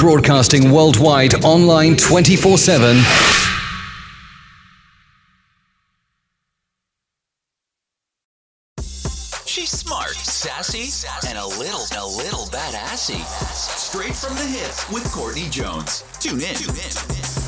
Broadcasting worldwide online 24 7. She's smart, sassy, and a little, a little badassy. Straight from the hip with Courtney Jones. Tune in. Tune in.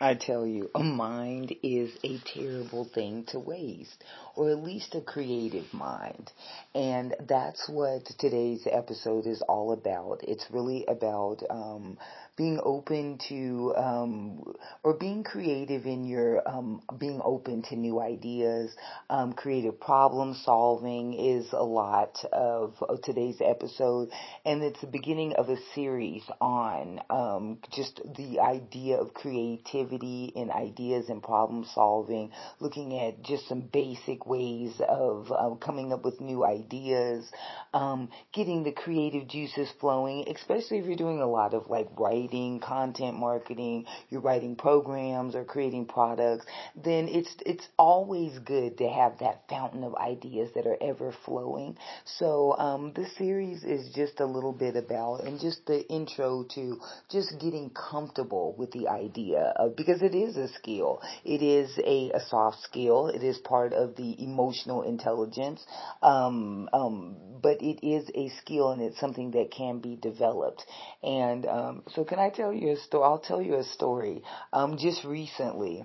I tell you, a mind is a terrible thing to waste, or at least a creative mind. And that's what today's episode is all about. It's really about um, being open to um, or being creative in your um, being open to new ideas. Um, creative problem solving is a lot of, of, today's episode, and it's the beginning of a series on um, just the idea of creativity and ideas and problem solving. Looking at just some basic ways of coming up with new ideas, um, getting the creative juices flowing, especially if you're doing a lot of like writing content marketing, you're writing programs or creating products, then it's it's always good to have that fountain of ideas that are ever flowing. So um, this series is just a little bit about and just the intro to just getting comfortable with the idea of because it is a skill. It is a, a soft skill. It is part of the emotional intelligence. Um, um, but it is a skill and it's something that can be developed. And um, so, can I tell you a story? I'll tell you a story. Um, just recently.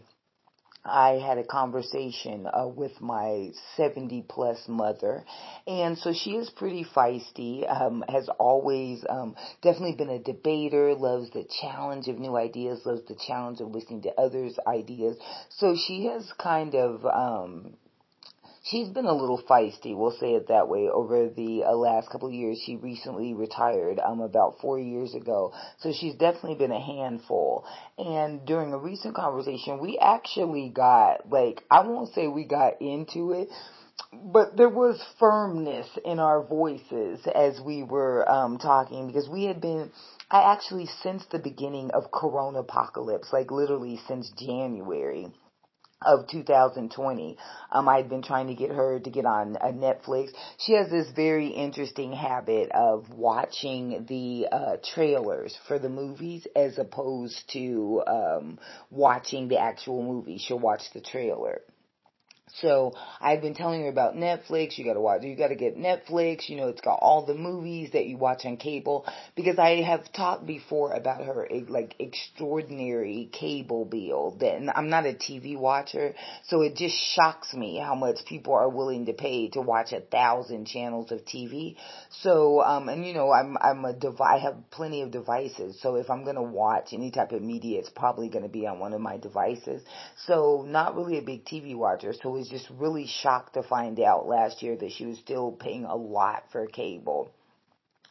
I had a conversation uh, with my 70 plus mother, and so she is pretty feisty. Um, has always um, definitely been a debater. Loves the challenge of new ideas. Loves the challenge of listening to others' ideas. So she has kind of um, she's been a little feisty, we'll say it that way, over the uh, last couple of years. She recently retired um about 4 years ago. So she's definitely been a handful. And during a recent conversation, we actually got like I won't say we got into it, but there was firmness in our voices as we were um talking because we had been I actually since the beginning of corona apocalypse, like literally since January of 2020. Um, I had been trying to get her to get on uh, Netflix. She has this very interesting habit of watching the uh, trailers for the movies as opposed to um, watching the actual movie. She'll watch the trailer. So I've been telling her about Netflix. You gotta watch, you gotta get Netflix. You know, it's got all the movies that you watch on cable because I have talked before about her like extraordinary cable bill that I'm not a TV watcher. So it just shocks me how much people are willing to pay to watch a thousand channels of TV. So, um, and you know, I'm, I'm a device, I have plenty of devices. So if I'm gonna watch any type of media, it's probably gonna be on one of my devices. So not really a big TV watcher. So was just really shocked to find out last year that she was still paying a lot for cable.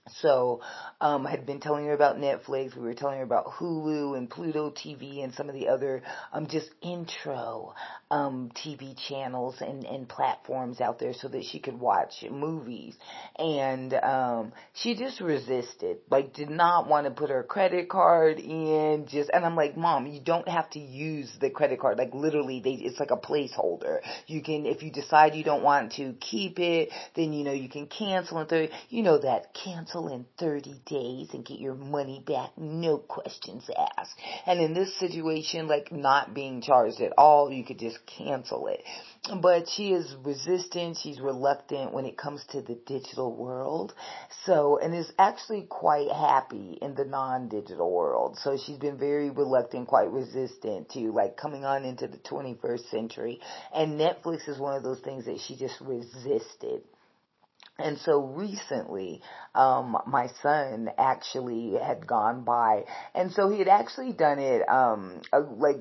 So, um, I had been telling her about Netflix. We were telling her about Hulu and Pluto TV and some of the other, um, just intro, um, TV channels and, and platforms out there so that she could watch movies. And, um, she just resisted, like did not want to put her credit card in just, and I'm like, mom, you don't have to use the credit card. Like literally they, it's like a placeholder. You can, if you decide you don't want to keep it, then you know you can cancel 30, you know that cancel in 30 days and get your money back, no questions asked. And in this situation, like not being charged at all, you could just cancel it. But she is resistant, she's reluctant when it comes to the digital world. So, and is actually quite happy in the non-digital world. So she's been very reluctant, quite resistant to like coming on into the 21st century. And Netflix is one of those things that she just resisted. And so recently, um, my son actually had gone by, and so he had actually done it, um, like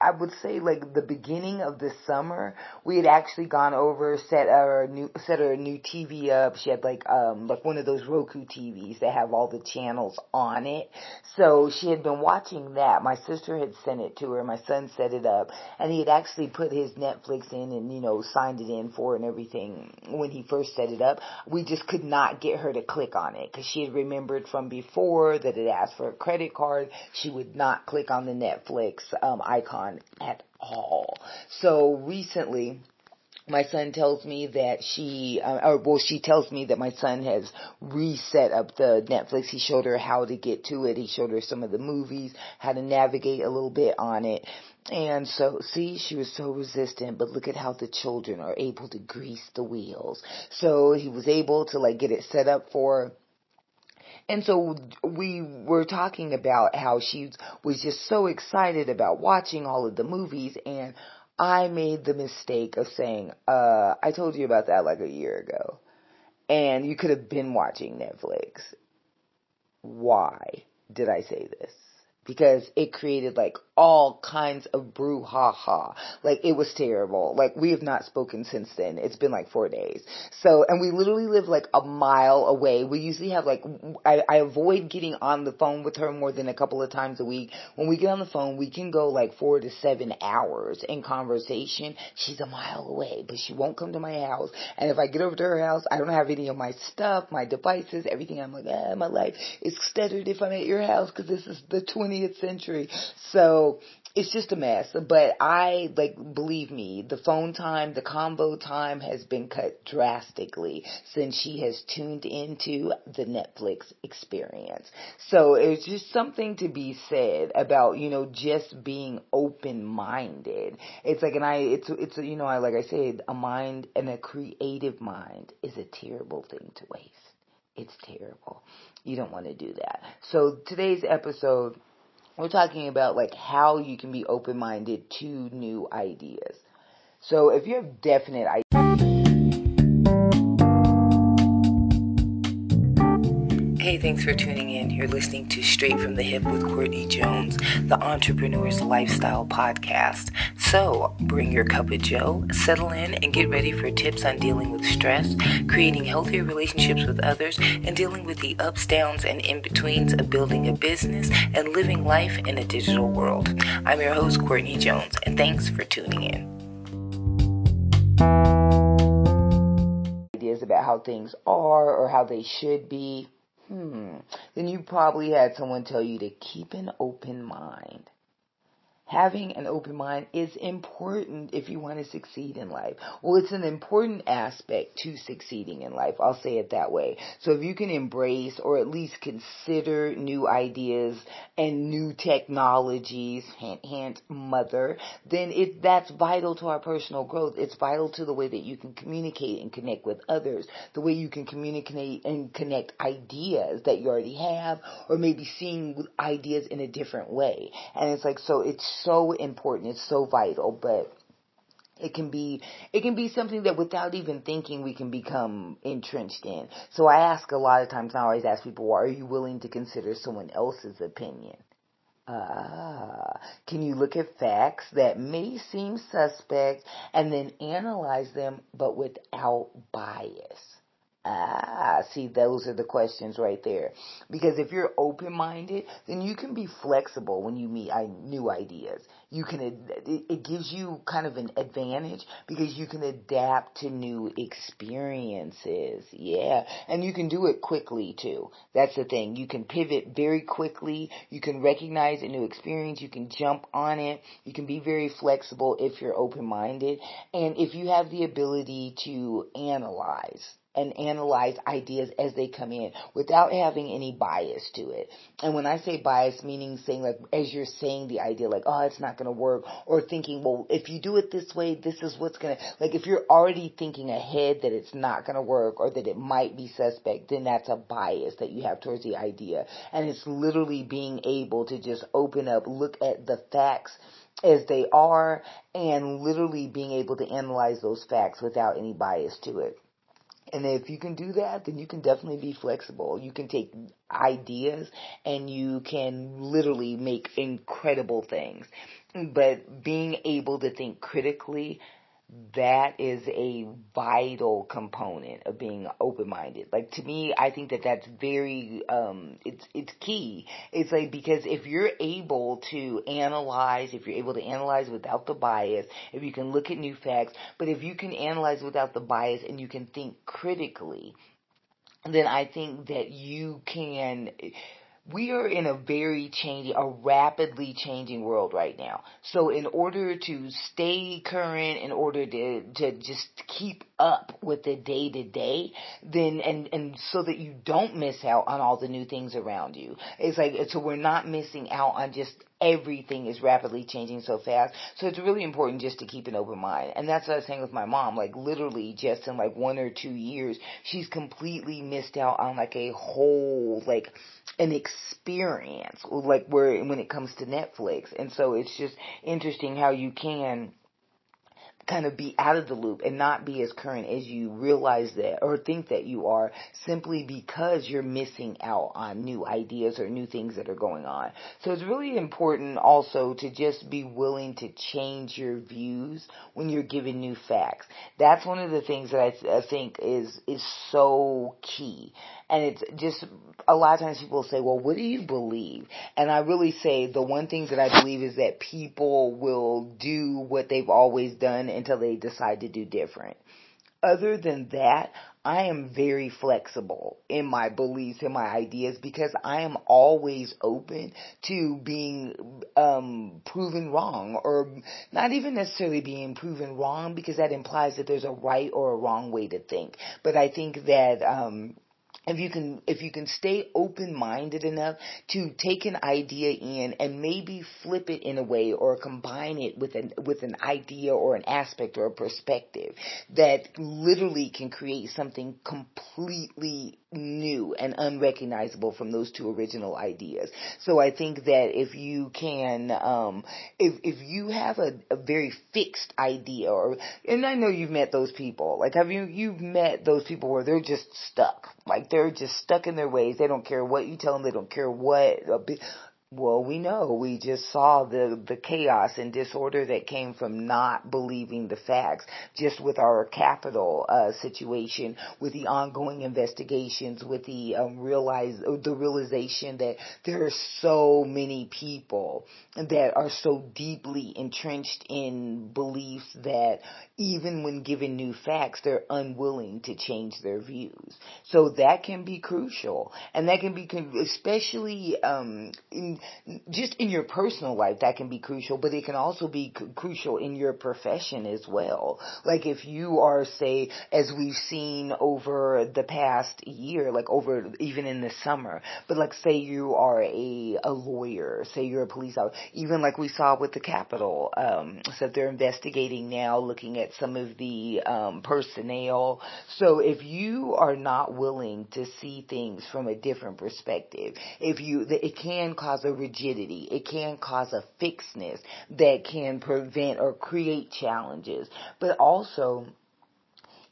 I would say like the beginning of the summer, we had actually gone over, set our new, set our new TV up. She had like, um, like one of those Roku TVs that have all the channels on it. So she had been watching that. My sister had sent it to her. My son set it up and he had actually put his Netflix in and, you know, signed it in for and everything when he first set it up. We just could not get her to click on it because she had remembered from before that it asked for a credit card. She would not click on the Netflix, um, icon on at all. So recently, my son tells me that she, uh, or well, she tells me that my son has reset up the Netflix. He showed her how to get to it. He showed her some of the movies, how to navigate a little bit on it. And so, see, she was so resistant, but look at how the children are able to grease the wheels. So he was able to like get it set up for and so we were talking about how she was just so excited about watching all of the movies and I made the mistake of saying, uh, I told you about that like a year ago. And you could have been watching Netflix. Why did I say this? Because it created like all kinds of brouhaha. Like it was terrible. Like we have not spoken since then. It's been like four days. So, and we literally live like a mile away. We usually have like, I, I avoid getting on the phone with her more than a couple of times a week. When we get on the phone, we can go like four to seven hours in conversation. She's a mile away, but she won't come to my house. And if I get over to her house, I don't have any of my stuff, my devices, everything. I'm like, ah, my life is stuttered if I'm at your house because this is the 20th century. So, it's just a mess. But I like believe me, the phone time, the combo time has been cut drastically since she has tuned into the Netflix experience. So it's just something to be said about, you know, just being open minded. It's like and I it's it's you know, I like I said, a mind and a creative mind is a terrible thing to waste. It's terrible. You don't want to do that. So today's episode we're talking about like how you can be open minded to new ideas. So if you have definite ideas, Hey, thanks for tuning in. You're listening to Straight from the Hip with Courtney Jones, the Entrepreneur's Lifestyle Podcast. So, bring your cup of joe, settle in, and get ready for tips on dealing with stress, creating healthier relationships with others, and dealing with the ups, downs, and in betweens of building a business and living life in a digital world. I'm your host, Courtney Jones, and thanks for tuning in. Ideas about how things are or how they should be Hmm. Then you probably had someone tell you to keep an open mind having an open mind is important if you want to succeed in life. Well, it's an important aspect to succeeding in life. I'll say it that way. So if you can embrace or at least consider new ideas and new technologies, hint, hint, mother, then it, that's vital to our personal growth. It's vital to the way that you can communicate and connect with others, the way you can communicate and connect ideas that you already have, or maybe seeing ideas in a different way. And it's like, so it's so important. It's so vital, but it can be it can be something that without even thinking we can become entrenched in. So I ask a lot of times I always ask people, are you willing to consider someone else's opinion? Ah, can you look at facts that may seem suspect and then analyze them but without bias? Ah, see, those are the questions right there. Because if you're open minded, then you can be flexible when you meet new ideas. You can, it gives you kind of an advantage because you can adapt to new experiences. Yeah. And you can do it quickly too. That's the thing. You can pivot very quickly. You can recognize a new experience. You can jump on it. You can be very flexible if you're open minded. And if you have the ability to analyze and analyze ideas as they come in without having any bias to it. And when I say bias, meaning saying like, as you're saying the idea, like, oh, it's not going to work, or thinking, well, if you do it this way, this is what's going to, like, if you're already thinking ahead that it's not going to work or that it might be suspect, then that's a bias that you have towards the idea. And it's literally being able to just open up, look at the facts as they are, and literally being able to analyze those facts without any bias to it And if you can do that, then you can definitely be flexible. You can take ideas and you can literally make incredible things. But being able to think critically that is a vital component of being open-minded. Like to me, I think that that's very, um, it's, it's key. It's like, because if you're able to analyze, if you're able to analyze without the bias, if you can look at new facts, but if you can analyze without the bias and you can think critically, then I think that you can, we are in a very changing, a rapidly changing world right now. So in order to stay current, in order to, to just keep up with the day to day, then, and, and so that you don't miss out on all the new things around you. It's like, so we're not missing out on just everything is rapidly changing so fast. So it's really important just to keep an open mind. And that's what I was saying with my mom. Like literally just in like one or two years, she's completely missed out on like a whole, like, an experience, like where, when it comes to Netflix. And so it's just interesting how you can kind of be out of the loop and not be as current as you realize that or think that you are simply because you're missing out on new ideas or new things that are going on. So it's really important also to just be willing to change your views when you're given new facts. That's one of the things that I, th- I think is is so key. And it's just a lot of times people say, well, what do you believe? And I really say the one thing that I believe is that people will do what they've always done until they decide to do different. Other than that, I am very flexible in my beliefs and my ideas because I am always open to being um, proven wrong or not even necessarily being proven wrong because that implies that there's a right or a wrong way to think. But I think that um, if you can if you can stay open minded enough to take an idea in and maybe flip it in a way or combine it with an with an idea or an aspect or a perspective that literally can create something completely new and unrecognizable from those two original ideas. So I think that if you can, um, if if you have a, a very fixed idea, or and I know you've met those people. Like have you you've met those people where they're just stuck, like they're just stuck in their ways. They don't care what you tell them. They don't care what well, we know. We just saw the, the chaos and disorder that came from not believing the facts, just with our Capitol, uh, situation, with the ongoing investigations, with the, um, realize, the realization that there are so many people that are so deeply entrenched in beliefs that even when given new facts, they're unwilling to change their views. So that can be crucial. And that can be, especially, um, in, just in your personal life, that can be crucial, but it can also be c- crucial in your profession as well. Like if you are, say, as we've seen over the past year, like over even in the summer, but like say you are a, a lawyer, say you're a police officer, even like we saw with the Capitol, um, so they're investigating now, looking at some of the um, personnel. So if you are not willing to see things from a different perspective, if you, it can cause a rigidity. It can cause a fixedness that can prevent or create challenges. But also,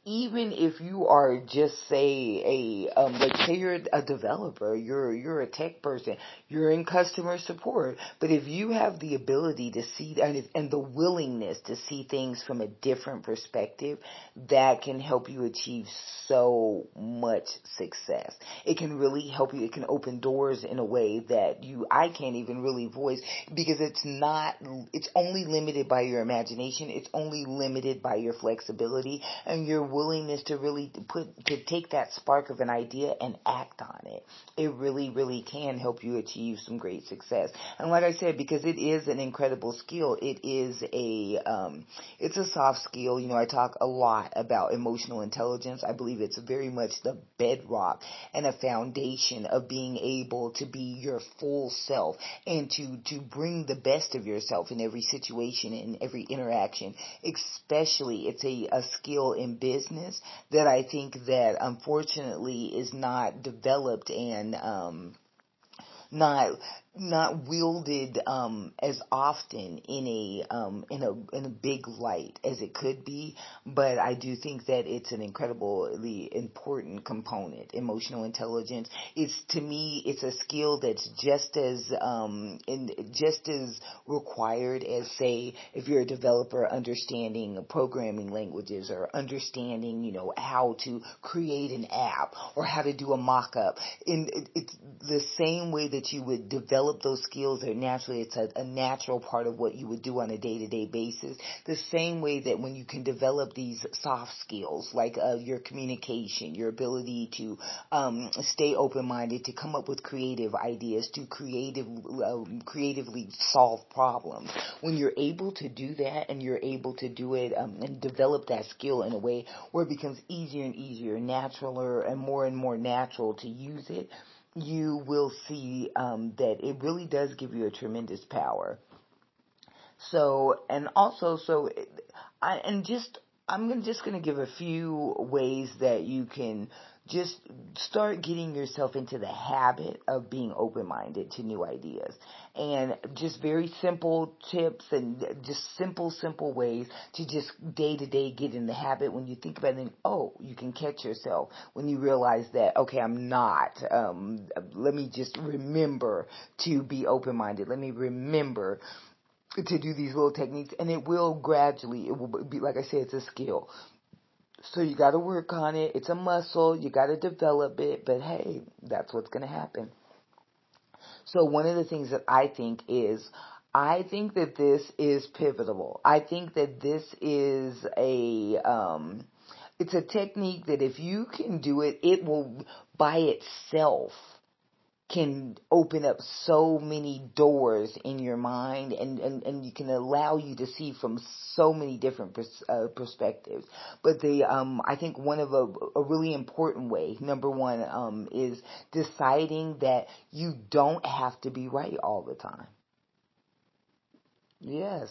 even if you are just say a um, like say you're a developer, you're you're a tech person, you're in customer support, but if you have the ability to see and and the willingness to see things from a different perspective, that can help you achieve so much success. It can really help you. It can open doors in a way that you I can't even really voice because it's not. It's only limited by your imagination. It's only limited by your flexibility and your willingness to really put to take that spark of an idea and act on it. It really, really can help you achieve some great success. And like I said, because it is an incredible skill, it is a um, it's a soft skill. You know, I talk a lot about emotional intelligence. I believe it's very much the bedrock and a foundation of being able to be your full self and to to bring the best of yourself in every situation in every interaction. Especially, it's a, a skill in business business that I think that unfortunately is not developed and um, not not wielded um, as often in a um, in a in a big light as it could be, but I do think that it's an incredibly important component. Emotional intelligence. It's to me, it's a skill that's just as um, in just as required as say if you're a developer understanding programming languages or understanding you know how to create an app or how to do a mock-up. In it's the same way that you would develop develop those skills are naturally, it's a, a natural part of what you would do on a day to day basis. The same way that when you can develop these soft skills, like uh, your communication, your ability to um, stay open minded, to come up with creative ideas, to creative, um, creatively solve problems. When you're able to do that and you're able to do it um, and develop that skill in a way where it becomes easier and easier, naturaler and more and more natural to use it, you will see um, that it really does give you a tremendous power. So, and also, so, I, and just, I'm just going to give a few ways that you can just start getting yourself into the habit of being open-minded to new ideas. And just very simple tips and just simple simple ways to just day to day get in the habit when you think about it oh you can catch yourself when you realize that okay i'm not um let me just remember to be open-minded. Let me remember to do these little techniques and it will gradually it will be like i said it's a skill so you got to work on it. It's a muscle. You got to develop it. But hey, that's what's going to happen. So one of the things that I think is, I think that this is pivotal. I think that this is a, um, it's a technique that if you can do it, it will by itself can open up so many doors in your mind and, and, and you can allow you to see from so many different pers- uh, perspectives. But the, um, I think one of a, a really important way, number one, um, is deciding that you don't have to be right all the time. Yes.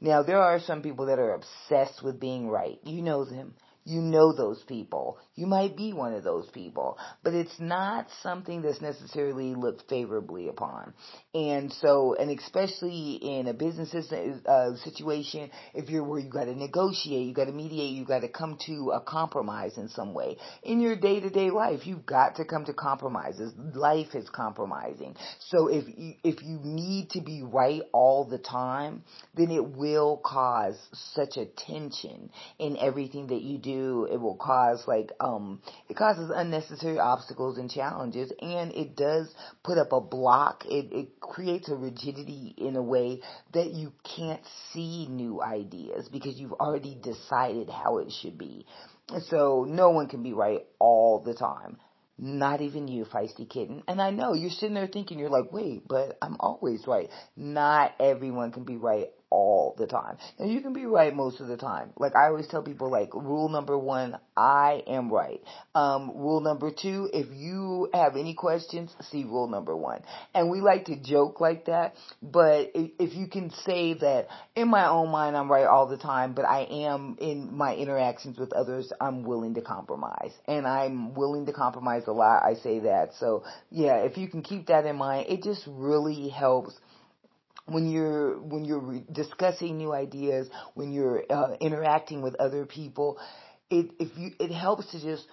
Now there are some people that are obsessed with being right. You know them. You know those people. You might be one of those people, but it's not something that's necessarily looked favorably upon. And so, and especially in a business uh, situation, if you're where you got to negotiate, you got to mediate, you got to come to a compromise in some way. In your day to day life, you've got to come to compromises. Life is compromising. So if you, if you need to be right all the time, then it will cause such a tension in everything that you do it will cause like um it causes unnecessary obstacles and challenges and it does put up a block. It it creates a rigidity in a way that you can't see new ideas because you've already decided how it should be. So no one can be right all the time. Not even you, feisty kitten. And I know you're sitting there thinking, you're like, wait, but I'm always right. Not everyone can be right all the time. And you can be right most of the time. Like I always tell people like rule number one, I am right. Um, rule number two, if you have any questions, see rule number one. And we like to joke like that, but if, if you can say that in my own mind I'm right all the time, but I am in my interactions with others, I'm willing to compromise. And I'm willing to compromise a lot. I say that. So yeah, if you can keep that in mind, it just really helps when you're when you're discussing new ideas, when you're uh, interacting with other people, it if you it helps to just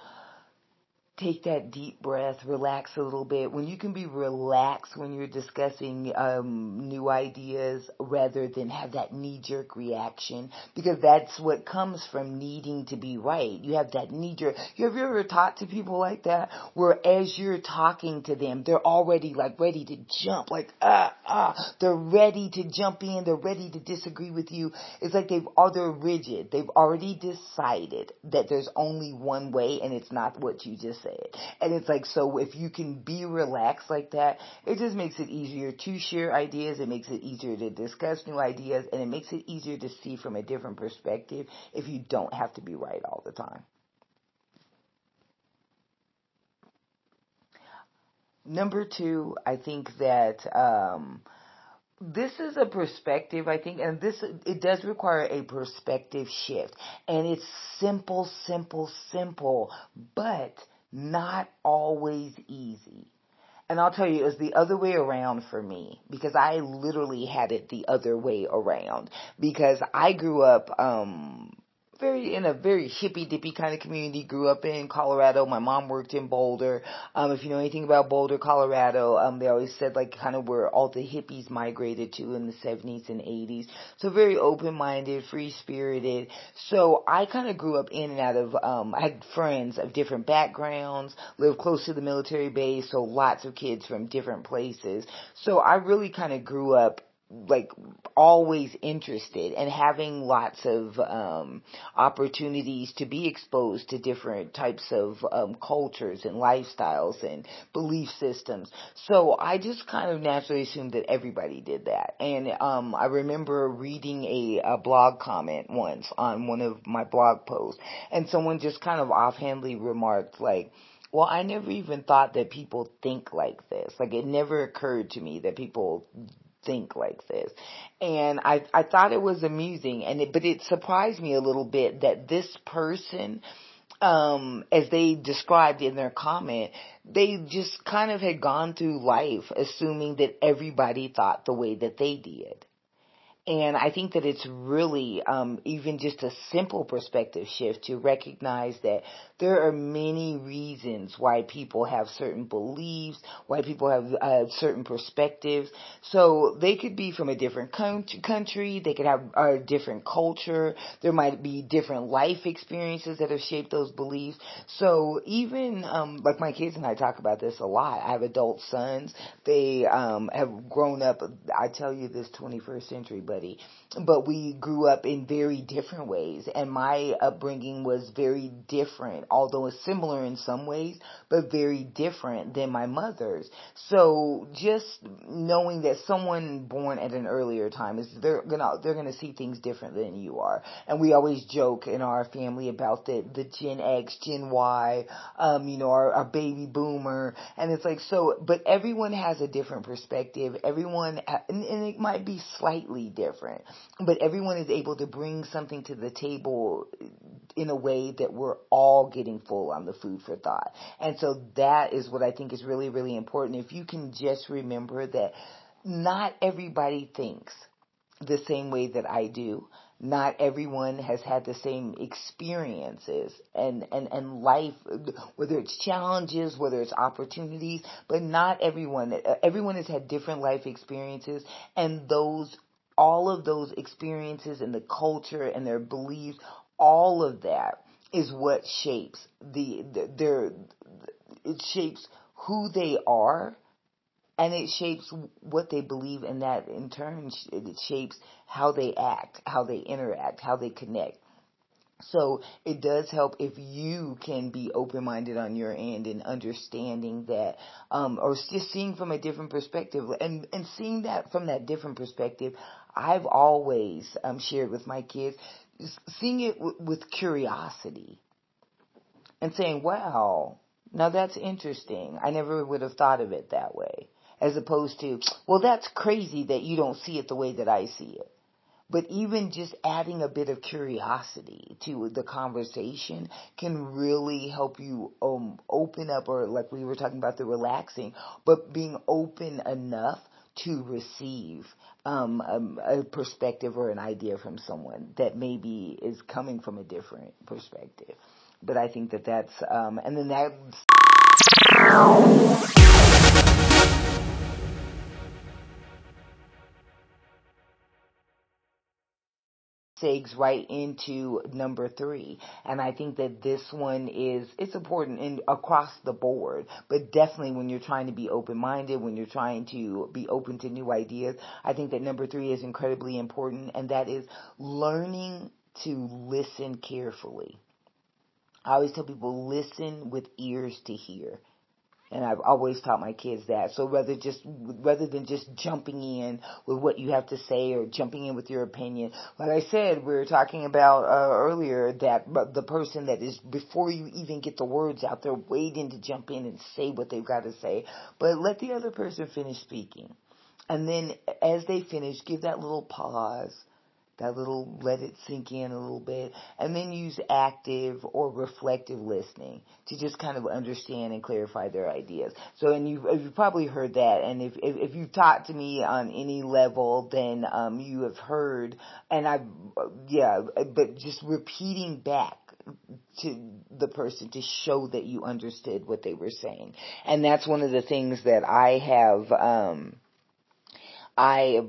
take that deep breath, relax a little bit. When you can be relaxed when you're discussing um, new ideas rather than have that knee jerk reaction, because that's what comes from needing to be right. You have that knee jerk. Have you ever talked to people like that, where as you're talking to them, they're already like ready to jump, like ah ah, they're ready to jump in, they're ready to disagree with you. It's like they've or they're rigid. They've already decided that there's only one way, and it's not what you just said it. And it's like, so if you can be relaxed like that, it just makes it easier to share ideas. It makes it easier to discuss new ideas and it makes it easier to see from a different perspective if you don't have to be right all the time. Number two, I think that, um, this is a perspective, I think, and this, it does require a perspective shift. And it's simple, simple, simple, but not always easy. And I'll tell you, it was the other way around for me because I literally had it the other way around because I grew up, um, very in a very hippy dippy kind of community. Grew up in Colorado. My mom worked in Boulder. Um, if you know anything about Boulder, Colorado, um, they always said like kind of where all the hippies migrated to in the 70s and 80s. So very open minded, free spirited. So I kind of grew up in and out of. Um, I had friends of different backgrounds. Lived close to the military base, so lots of kids from different places. So I really kind of grew up like always interested and having lots of um opportunities to be exposed to different types of um cultures and lifestyles and belief systems so i just kind of naturally assumed that everybody did that and um i remember reading a, a blog comment once on one of my blog posts and someone just kind of offhandedly remarked like well, I never even thought that people think like this. Like it never occurred to me that people think like this. And I, I thought it was amusing and it, but it surprised me a little bit that this person, um, as they described in their comment, they just kind of had gone through life assuming that everybody thought the way that they did. And I think that it's really um, even just a simple perspective shift to recognize that there are many reasons why people have certain beliefs, why people have uh, certain perspectives. So they could be from a different country, they could have a different culture, there might be different life experiences that have shaped those beliefs. So even um, like my kids and I talk about this a lot. I have adult sons. They um, have grown up. I tell you this 21st century everybody, but we grew up in very different ways. And my upbringing was very different, although similar in some ways, but very different than my mother's. So just knowing that someone born at an earlier time is they're gonna they're gonna see things different than you are. And we always joke in our family about the the Gen X, Gen Y, um, you know, our, our baby boomer, and it's like so. But everyone has a different perspective. Everyone, and, and it might be slightly different. But everyone is able to bring something to the table in a way that we're all getting full on the food for thought. And so that is what I think is really, really important. If you can just remember that not everybody thinks the same way that I do. Not everyone has had the same experiences and, and, and life, whether it's challenges, whether it's opportunities, but not everyone, everyone has had different life experiences and those all of those experiences and the culture and their beliefs, all of that is what shapes the, the their it shapes who they are and it shapes what they believe and that in turn it shapes how they act, how they interact, how they connect. So it does help if you can be open minded on your end and understanding that, um, or just seeing from a different perspective and, and seeing that from that different perspective. I've always, um, shared with my kids, seeing it w- with curiosity and saying, wow, now that's interesting. I never would have thought of it that way. As opposed to, well, that's crazy that you don't see it the way that I see it. But even just adding a bit of curiosity to the conversation can really help you um, open up, or like we were talking about the relaxing, but being open enough to receive um, a, a perspective or an idea from someone that maybe is coming from a different perspective. But I think that that's, um, and then that segs right into number three. And I think that this one is, it's important in across the board, but definitely when you're trying to be open-minded, when you're trying to be open to new ideas, I think that number three is incredibly important and that is learning to listen carefully. I always tell people listen with ears to hear. And I've always taught my kids that. So rather just, rather than just jumping in with what you have to say or jumping in with your opinion, like I said, we were talking about uh, earlier that the person that is before you even get the words out, they're waiting to jump in and say what they've got to say. But let the other person finish speaking. And then as they finish, give that little pause that little let it sink in a little bit, and then use active or reflective listening to just kind of understand and clarify their ideas. So, and you've, you've probably heard that, and if, if, if you've talked to me on any level, then um, you have heard, and I, yeah, but just repeating back to the person to show that you understood what they were saying. And that's one of the things that I have, um, I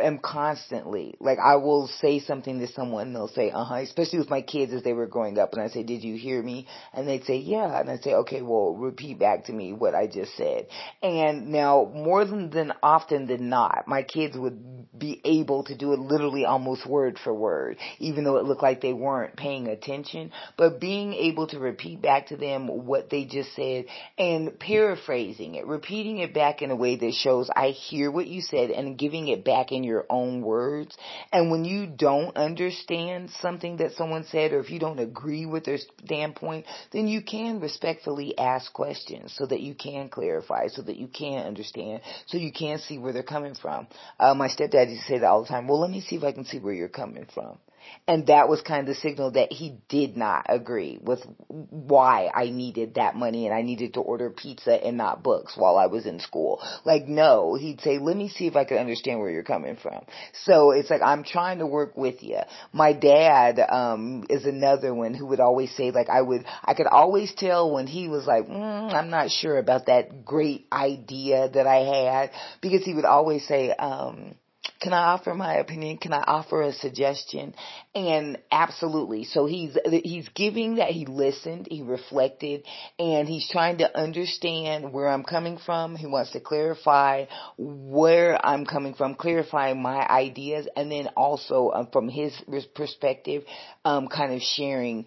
am constantly like I will say something to someone and they'll say uh huh especially with my kids as they were growing up and I say did you hear me? And they'd say yeah and I say okay well repeat back to me what I just said. And now more than than often than not my kids would be able to do it literally almost word for word even though it looked like they weren't paying attention. But being able to repeat back to them what they just said and paraphrasing it repeating it back in a way that shows I hear what you said and giving it back in your own words. And when you don't understand something that someone said or if you don't agree with their standpoint, then you can respectfully ask questions so that you can clarify, so that you can understand, so you can see where they're coming from. Uh, my stepdad used to say that all the time. Well, let me see if I can see where you're coming from. And that was kind of the signal that he did not agree with why I needed that money and I needed to order pizza and not books while I was in school. Like, no, he'd say, let me see if I can understand where you're coming from. So it's like, I'm trying to work with you. My dad, um, is another one who would always say, like, I would, I could always tell when he was like, mm, I'm not sure about that great idea that I had because he would always say, um, can I offer my opinion? Can I offer a suggestion? And absolutely. So he's, he's giving that he listened, he reflected, and he's trying to understand where I'm coming from. He wants to clarify where I'm coming from, clarify my ideas, and then also um, from his perspective, um, kind of sharing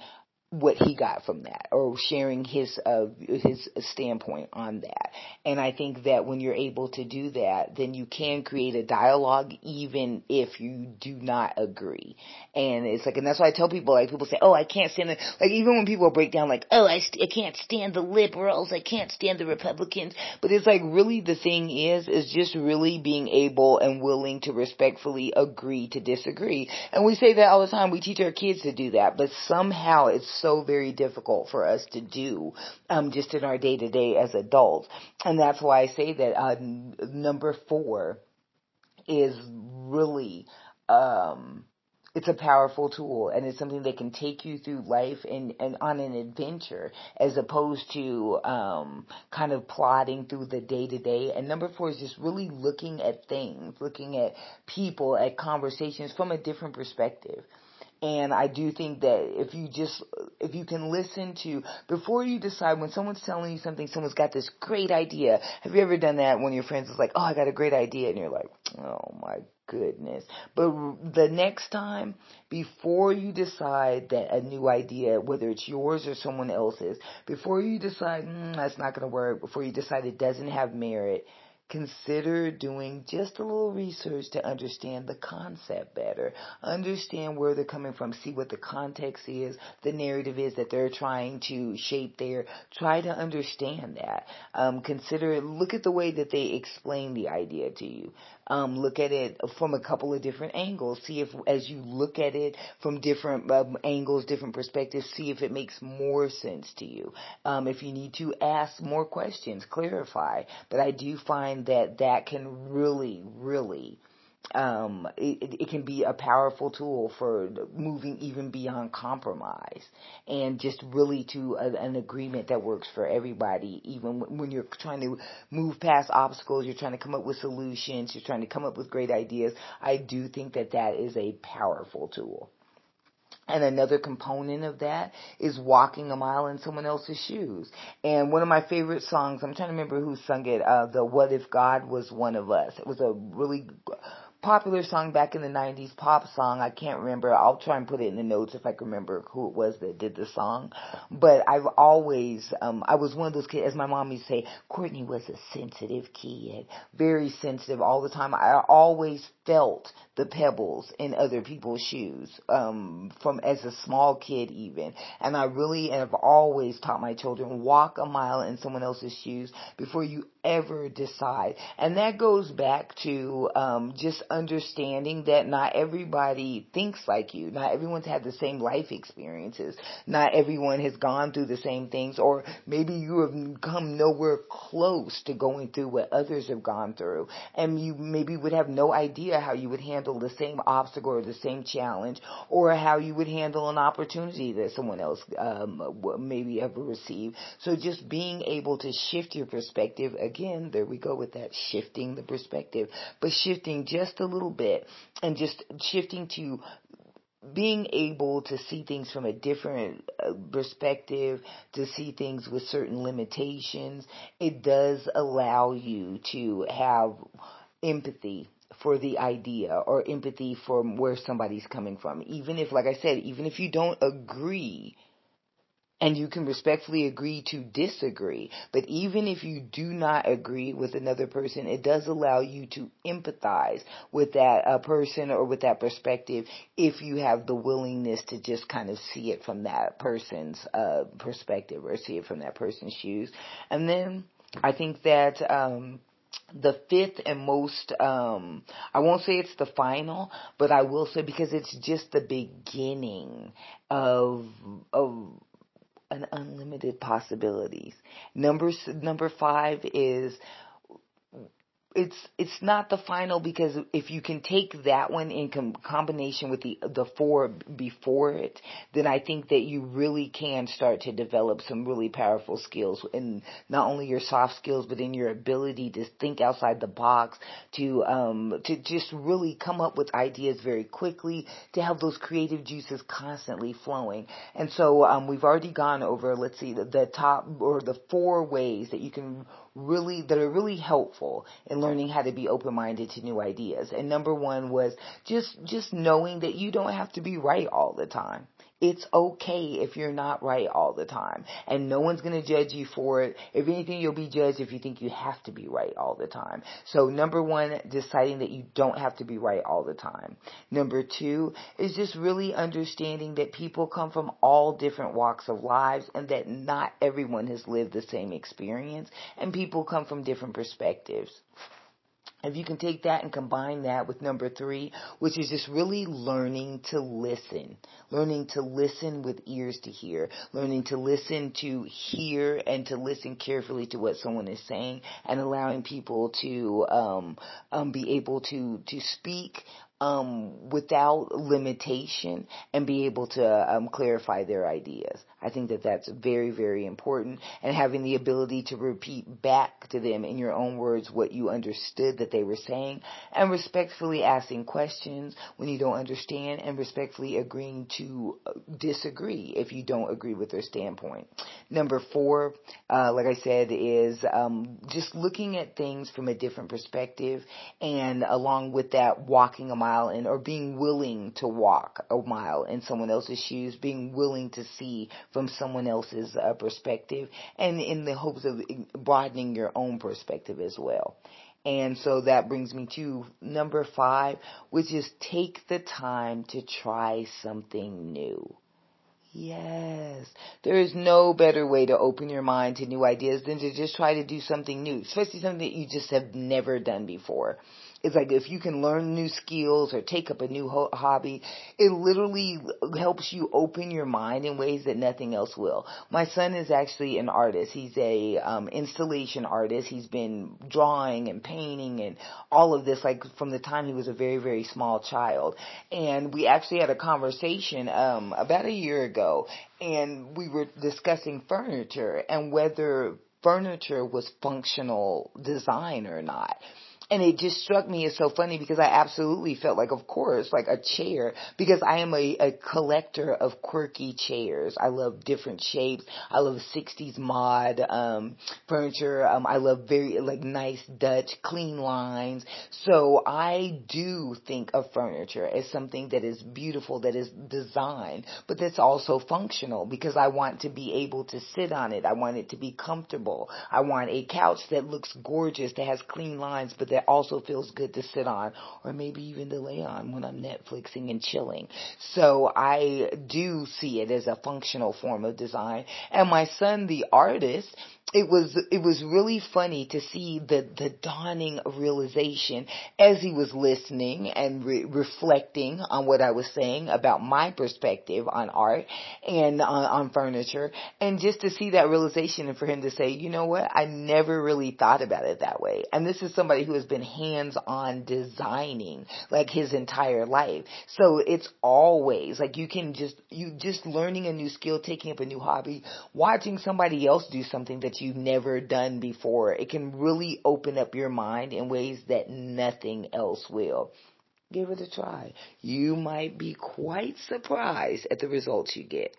what he got from that or sharing his uh his standpoint on that. And i think that when you're able to do that then you can create a dialogue even if you do not agree. And it's like and that's why i tell people like people say oh i can't stand it like even when people break down like oh i, st- I can't stand the liberals i can't stand the republicans. But it's like really the thing is is just really being able and willing to respectfully agree to disagree. And we say that all the time. We teach our kids to do that. But somehow it's so very difficult for us to do um, just in our day to day as adults. And that's why I say that n- number four is really um, it's a powerful tool and it's something that can take you through life and, and on an adventure as opposed to um, kind of plodding through the day to day. And number four is just really looking at things, looking at people, at conversations from a different perspective. And I do think that if you just, if you can listen to, before you decide when someone's telling you something, someone's got this great idea. Have you ever done that when your friends is like, oh, I got a great idea, and you're like, oh my goodness. But the next time, before you decide that a new idea, whether it's yours or someone else's, before you decide, mm, that's not going to work, before you decide it doesn't have merit, consider doing just a little research to understand the concept better. Understand where they're coming from. See what the context is, the narrative is that they're trying to shape there. Try to understand that. Um, consider, look at the way that they explain the idea to you. Um, look at it from a couple of different angles. See if, as you look at it from different um, angles, different perspectives, see if it makes more sense to you. Um, if you need to ask more questions, clarify. But I do find that that can really, really um, it, it can be a powerful tool for moving even beyond compromise and just really to a, an agreement that works for everybody. Even when you're trying to move past obstacles, you're trying to come up with solutions, you're trying to come up with great ideas. I do think that that is a powerful tool. And another component of that is walking a mile in someone else's shoes. And one of my favorite songs, I'm trying to remember who sung it, uh, the What If God Was One of Us. It was a really popular song back in the 90s, pop song. I can't remember. I'll try and put it in the notes if I can remember who it was that did the song. But I've always, um, I was one of those kids, as my mom used to say, Courtney was a sensitive kid. Very sensitive all the time. I always felt the pebbles in other people's shoes, um, from as a small kid even. And I really have always taught my children, walk a mile in someone else's shoes before you ever decide. And that goes back to, um, just understanding that not everybody thinks like you. Not everyone's had the same life experiences. Not everyone has gone through the same things or maybe you have come nowhere close to going through what others have gone through. And you maybe would have no idea how you would handle the same obstacle or the same challenge or how you would handle an opportunity that someone else um, maybe ever received. So just being able to shift your perspective again, there we go with that shifting the perspective, but shifting just a little bit and just shifting to being able to see things from a different uh, perspective, to see things with certain limitations, it does allow you to have empathy for the idea or empathy for where somebody's coming from. Even if, like I said, even if you don't agree and you can respectfully agree to disagree. But even if you do not agree with another person, it does allow you to empathize with that uh, person or with that perspective if you have the willingness to just kind of see it from that person's uh, perspective or see it from that person's shoes. And then I think that um, the fifth and most um I won't say it's the final, but I will say because it's just the beginning of of an unlimited possibilities. Number number 5 is it's it's not the final because if you can take that one in com- combination with the the four before it, then I think that you really can start to develop some really powerful skills in not only your soft skills but in your ability to think outside the box, to um to just really come up with ideas very quickly, to have those creative juices constantly flowing. And so um we've already gone over let's see the, the top or the four ways that you can really that are really helpful in learning how to be open-minded to new ideas. And number 1 was just just knowing that you don't have to be right all the time. It's okay if you're not right all the time. And no one's to judge you for it. If anything, you'll be judged if you think you have to be right all the time. So number one, deciding that you don't have to be right all the time. Number two is just really understanding that people come from all different walks of lives and that not everyone has lived the same experience and people come from different perspectives if you can take that and combine that with number three, which is just really learning to listen, learning to listen with ears to hear, learning to listen to hear and to listen carefully to what someone is saying and allowing people to, um, um, be able to, to speak, um, without limitation and be able to um, clarify their ideas. I think that that's very, very important. And having the ability to repeat back to them in your own words what you understood that they were saying and respectfully asking questions when you don't understand and respectfully agreeing to uh, disagree if you don't agree with their standpoint. Number four, uh, like I said, is um, just looking at things from a different perspective and along with that, walking a mile in or being willing to walk a mile in someone else's shoes, being willing to see from someone else's uh, perspective and in the hopes of broadening your own perspective as well. And so that brings me to number five, which is take the time to try something new. Yes. There is no better way to open your mind to new ideas than to just try to do something new, especially something that you just have never done before. It's like if you can learn new skills or take up a new ho- hobby, it literally helps you open your mind in ways that nothing else will. My son is actually an artist. He's a um, installation artist. He's been drawing and painting and all of this like from the time he was a very very small child. And we actually had a conversation um, about a year ago, and we were discussing furniture and whether furniture was functional design or not and it just struck me as so funny because I absolutely felt like, of course, like a chair, because I am a, a collector of quirky chairs. I love different shapes. I love 60s mod, um, furniture. Um, I love very, like, nice Dutch, clean lines. So I do think of furniture as something that is beautiful, that is designed, but that's also functional because I want to be able to sit on it. I want it to be comfortable. I want a couch that looks gorgeous, that has clean lines, but that also feels good to sit on or maybe even to lay on when I'm Netflixing and chilling. So I do see it as a functional form of design. And my son, the artist, it was it was really funny to see the the dawning realization as he was listening and re- reflecting on what I was saying about my perspective on art and on, on furniture, and just to see that realization and for him to say, you know what, I never really thought about it that way. And this is somebody who has been hands on designing like his entire life, so it's always like you can just you just learning a new skill, taking up a new hobby, watching somebody else do something that you've never done before. It can really open up your mind in ways that nothing else will. Give it a try. You might be quite surprised at the results you get.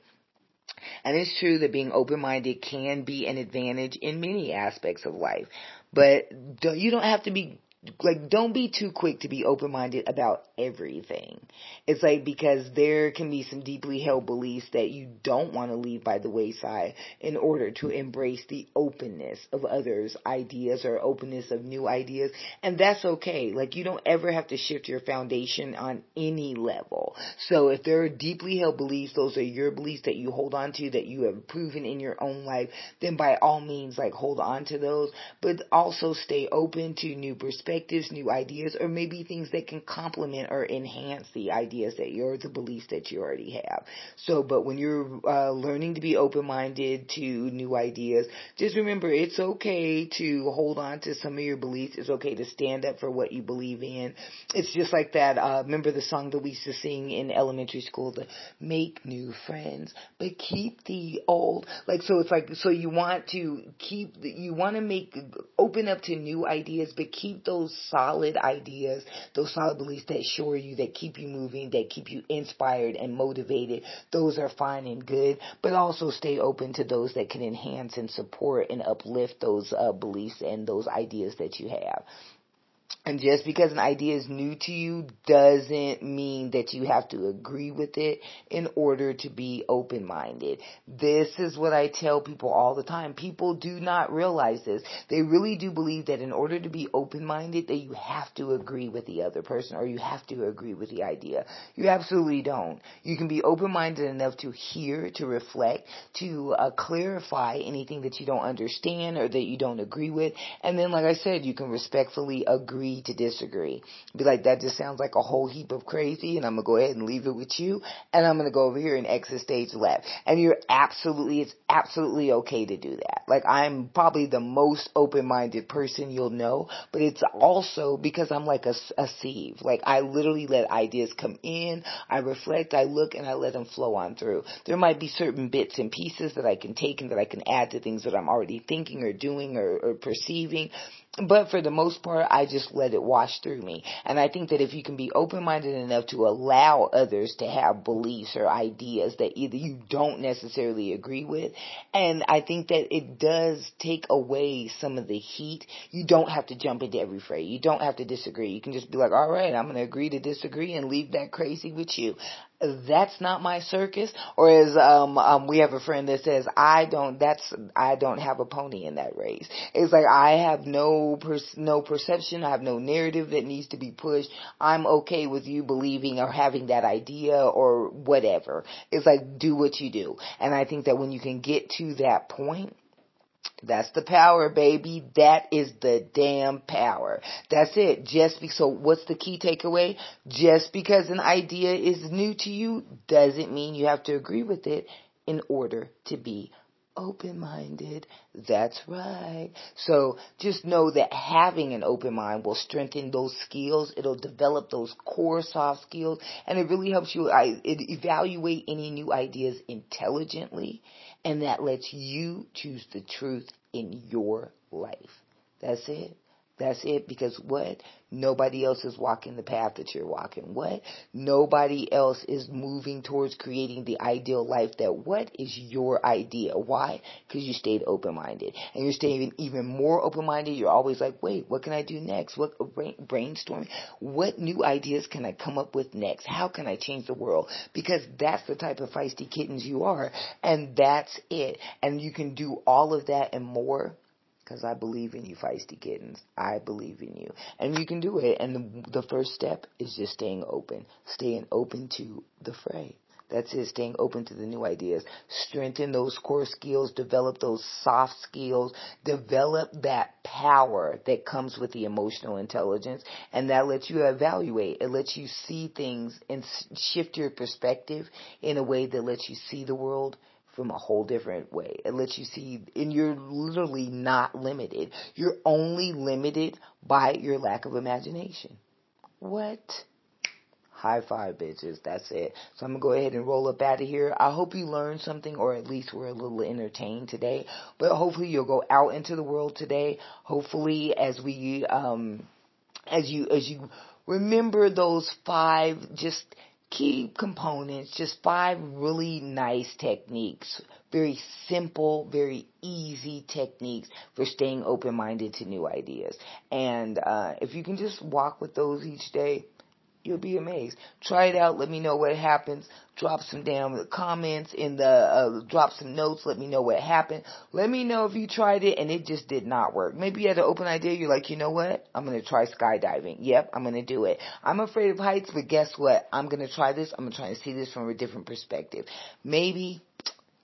And it's true that being open-minded can be an advantage in many aspects of life, but you don't have to be like don't be too quick to be open minded about everything. It's like because there can be some deeply held beliefs that you don't want to leave by the wayside in order to embrace the openness of others' ideas or openness of new ideas. And that's okay. Like you don't ever have to shift your foundation on any level. So if there are deeply held beliefs, those are your beliefs that you hold on to that you have proven in your own life, then by all means like hold on to those, but also stay open to new perspectives new ideas, or maybe things that can complement or enhance the ideas that you're, the beliefs that you already have. So, but when you're uh, learning to be open-minded to new ideas, just remember it's okay to hold on to some of your beliefs. It's okay to stand up for what you believe in. It's just like that, uh, remember the song that we used to sing in elementary school, the make new friends, but keep the old. Like, so it's like, so you want to keep, you want to make, open up to new ideas, but keep those those solid ideas, those solid beliefs that assure you, that keep you moving, that keep you inspired and motivated, those are fine and good, but also stay open to those that can enhance and support and uplift those uh, beliefs and those ideas that you have. And just because an idea is new to you doesn't mean that you have to agree with it in order to be open minded. This is what I tell people all the time. People do not realize this. They really do believe that in order to be open minded that you have to agree with the other person or you have to agree with the idea. You absolutely don't. You can be open minded enough to hear, to reflect, to uh, clarify anything that you don't understand or that you don't agree with. And then like I said, you can respectfully agree agree to disagree. Be like, that just sounds like a whole heap of crazy and I'm gonna go ahead and leave it with you and I'm gonna go over here and exit stage left. And you're absolutely, it's absolutely okay to do that. Like I'm probably the most open-minded person you'll know, but it's also because I'm like a, a sieve. Like I literally let ideas come in, I reflect, I look, and I let them flow on through. There might be certain bits and pieces that I can take and that I can add to things that I'm already thinking or doing or, or perceiving, but for the most part, I just let it wash through me. And I think that if you can be open-minded enough to allow others to have beliefs or ideas that either you don't necessarily agree with, and I think that it does take away some of the heat. You don't have to jump into every fray. You don't have to disagree. You can just be like, all right, I'm going to agree to disagree and leave that crazy with you that's not my circus or as um um we have a friend that says i don't that's i don't have a pony in that race. It's like i have no per, no perception i have no narrative that needs to be pushed. I'm okay with you believing or having that idea or whatever. It's like do what you do. And i think that when you can get to that point that's the power, baby. That is the damn power. That's it. Just be, so what's the key takeaway? Just because an idea is new to you doesn't mean you have to agree with it in order to be open minded. That's right. So just know that having an open mind will strengthen those skills. It'll develop those core soft skills and it really helps you I, it, evaluate any new ideas intelligently and that lets you choose the truth in your life. That's it. That's it because what? Nobody else is walking the path that you're walking. What? Nobody else is moving towards creating the ideal life that what is your idea? Why? Because you stayed open-minded. And you're staying even more open-minded. You're always like, wait, what can I do next? What, uh, brainstorming? What new ideas can I come up with next? How can I change the world? Because that's the type of feisty kittens you are. And that's it. And you can do all of that and more because I believe in you, feisty kittens. I believe in you. And you can do it. And the, the first step is just staying open, staying open to the fray. That's it, staying open to the new ideas. Strengthen those core skills, develop those soft skills, develop that power that comes with the emotional intelligence, and that lets you evaluate. It lets you see things and shift your perspective in a way that lets you see the world from a whole different way. It lets you see, and you're literally not limited. You're only limited by your lack of imagination. What? High five, bitches. That's it. So I'm gonna go ahead and roll up out of here. I hope you learned something, or at least were a little entertained today. But hopefully you'll go out into the world today. Hopefully, as we, um, as you, as you remember those five just key components, just five really nice techniques, very simple, very easy techniques for staying open-minded to new ideas. And uh, if you can just walk with those each day, You'll be amazed. Try it out. Let me know what happens. Drop some damn comments in the, uh, drop some notes. Let me know what happened. Let me know if you tried it and it just did not work. Maybe you had an open idea. You're like, you know what? I'm going to try skydiving. Yep, I'm going to do it. I'm afraid of heights, but guess what? I'm going to try this. I'm going to try to see this from a different perspective. Maybe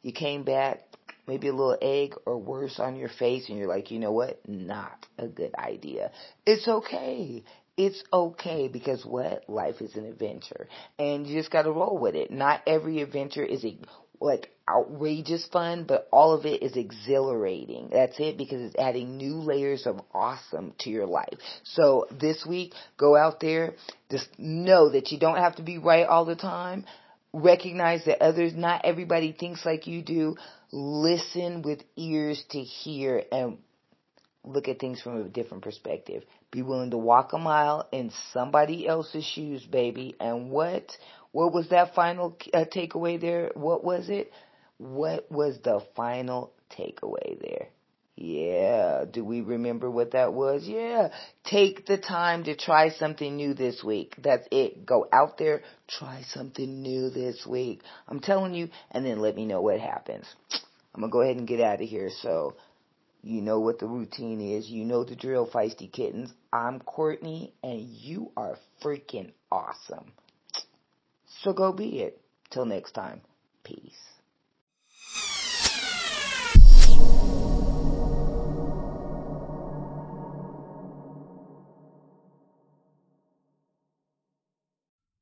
you came back maybe a little egg or worse on your face and you're like, you know what? Not a good idea. It's okay. It's okay because what? Life is an adventure. And you just gotta roll with it. Not every adventure is a, like outrageous fun, but all of it is exhilarating. That's it because it's adding new layers of awesome to your life. So this week, go out there, just know that you don't have to be right all the time. Recognize that others, not everybody thinks like you do. Listen with ears to hear and look at things from a different perspective. Be willing to walk a mile in somebody else's shoes, baby. And what, what was that final uh, takeaway there? What was it? What was the final takeaway there? Yeah. Do we remember what that was? Yeah. Take the time to try something new this week. That's it. Go out there, try something new this week. I'm telling you, and then let me know what happens. I'm gonna go ahead and get out of here. So, you know what the routine is. You know the drill, feisty kittens. I'm Courtney, and you are freaking awesome. So go be it. Till next time. Peace.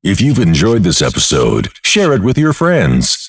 If you've enjoyed this episode, share it with your friends.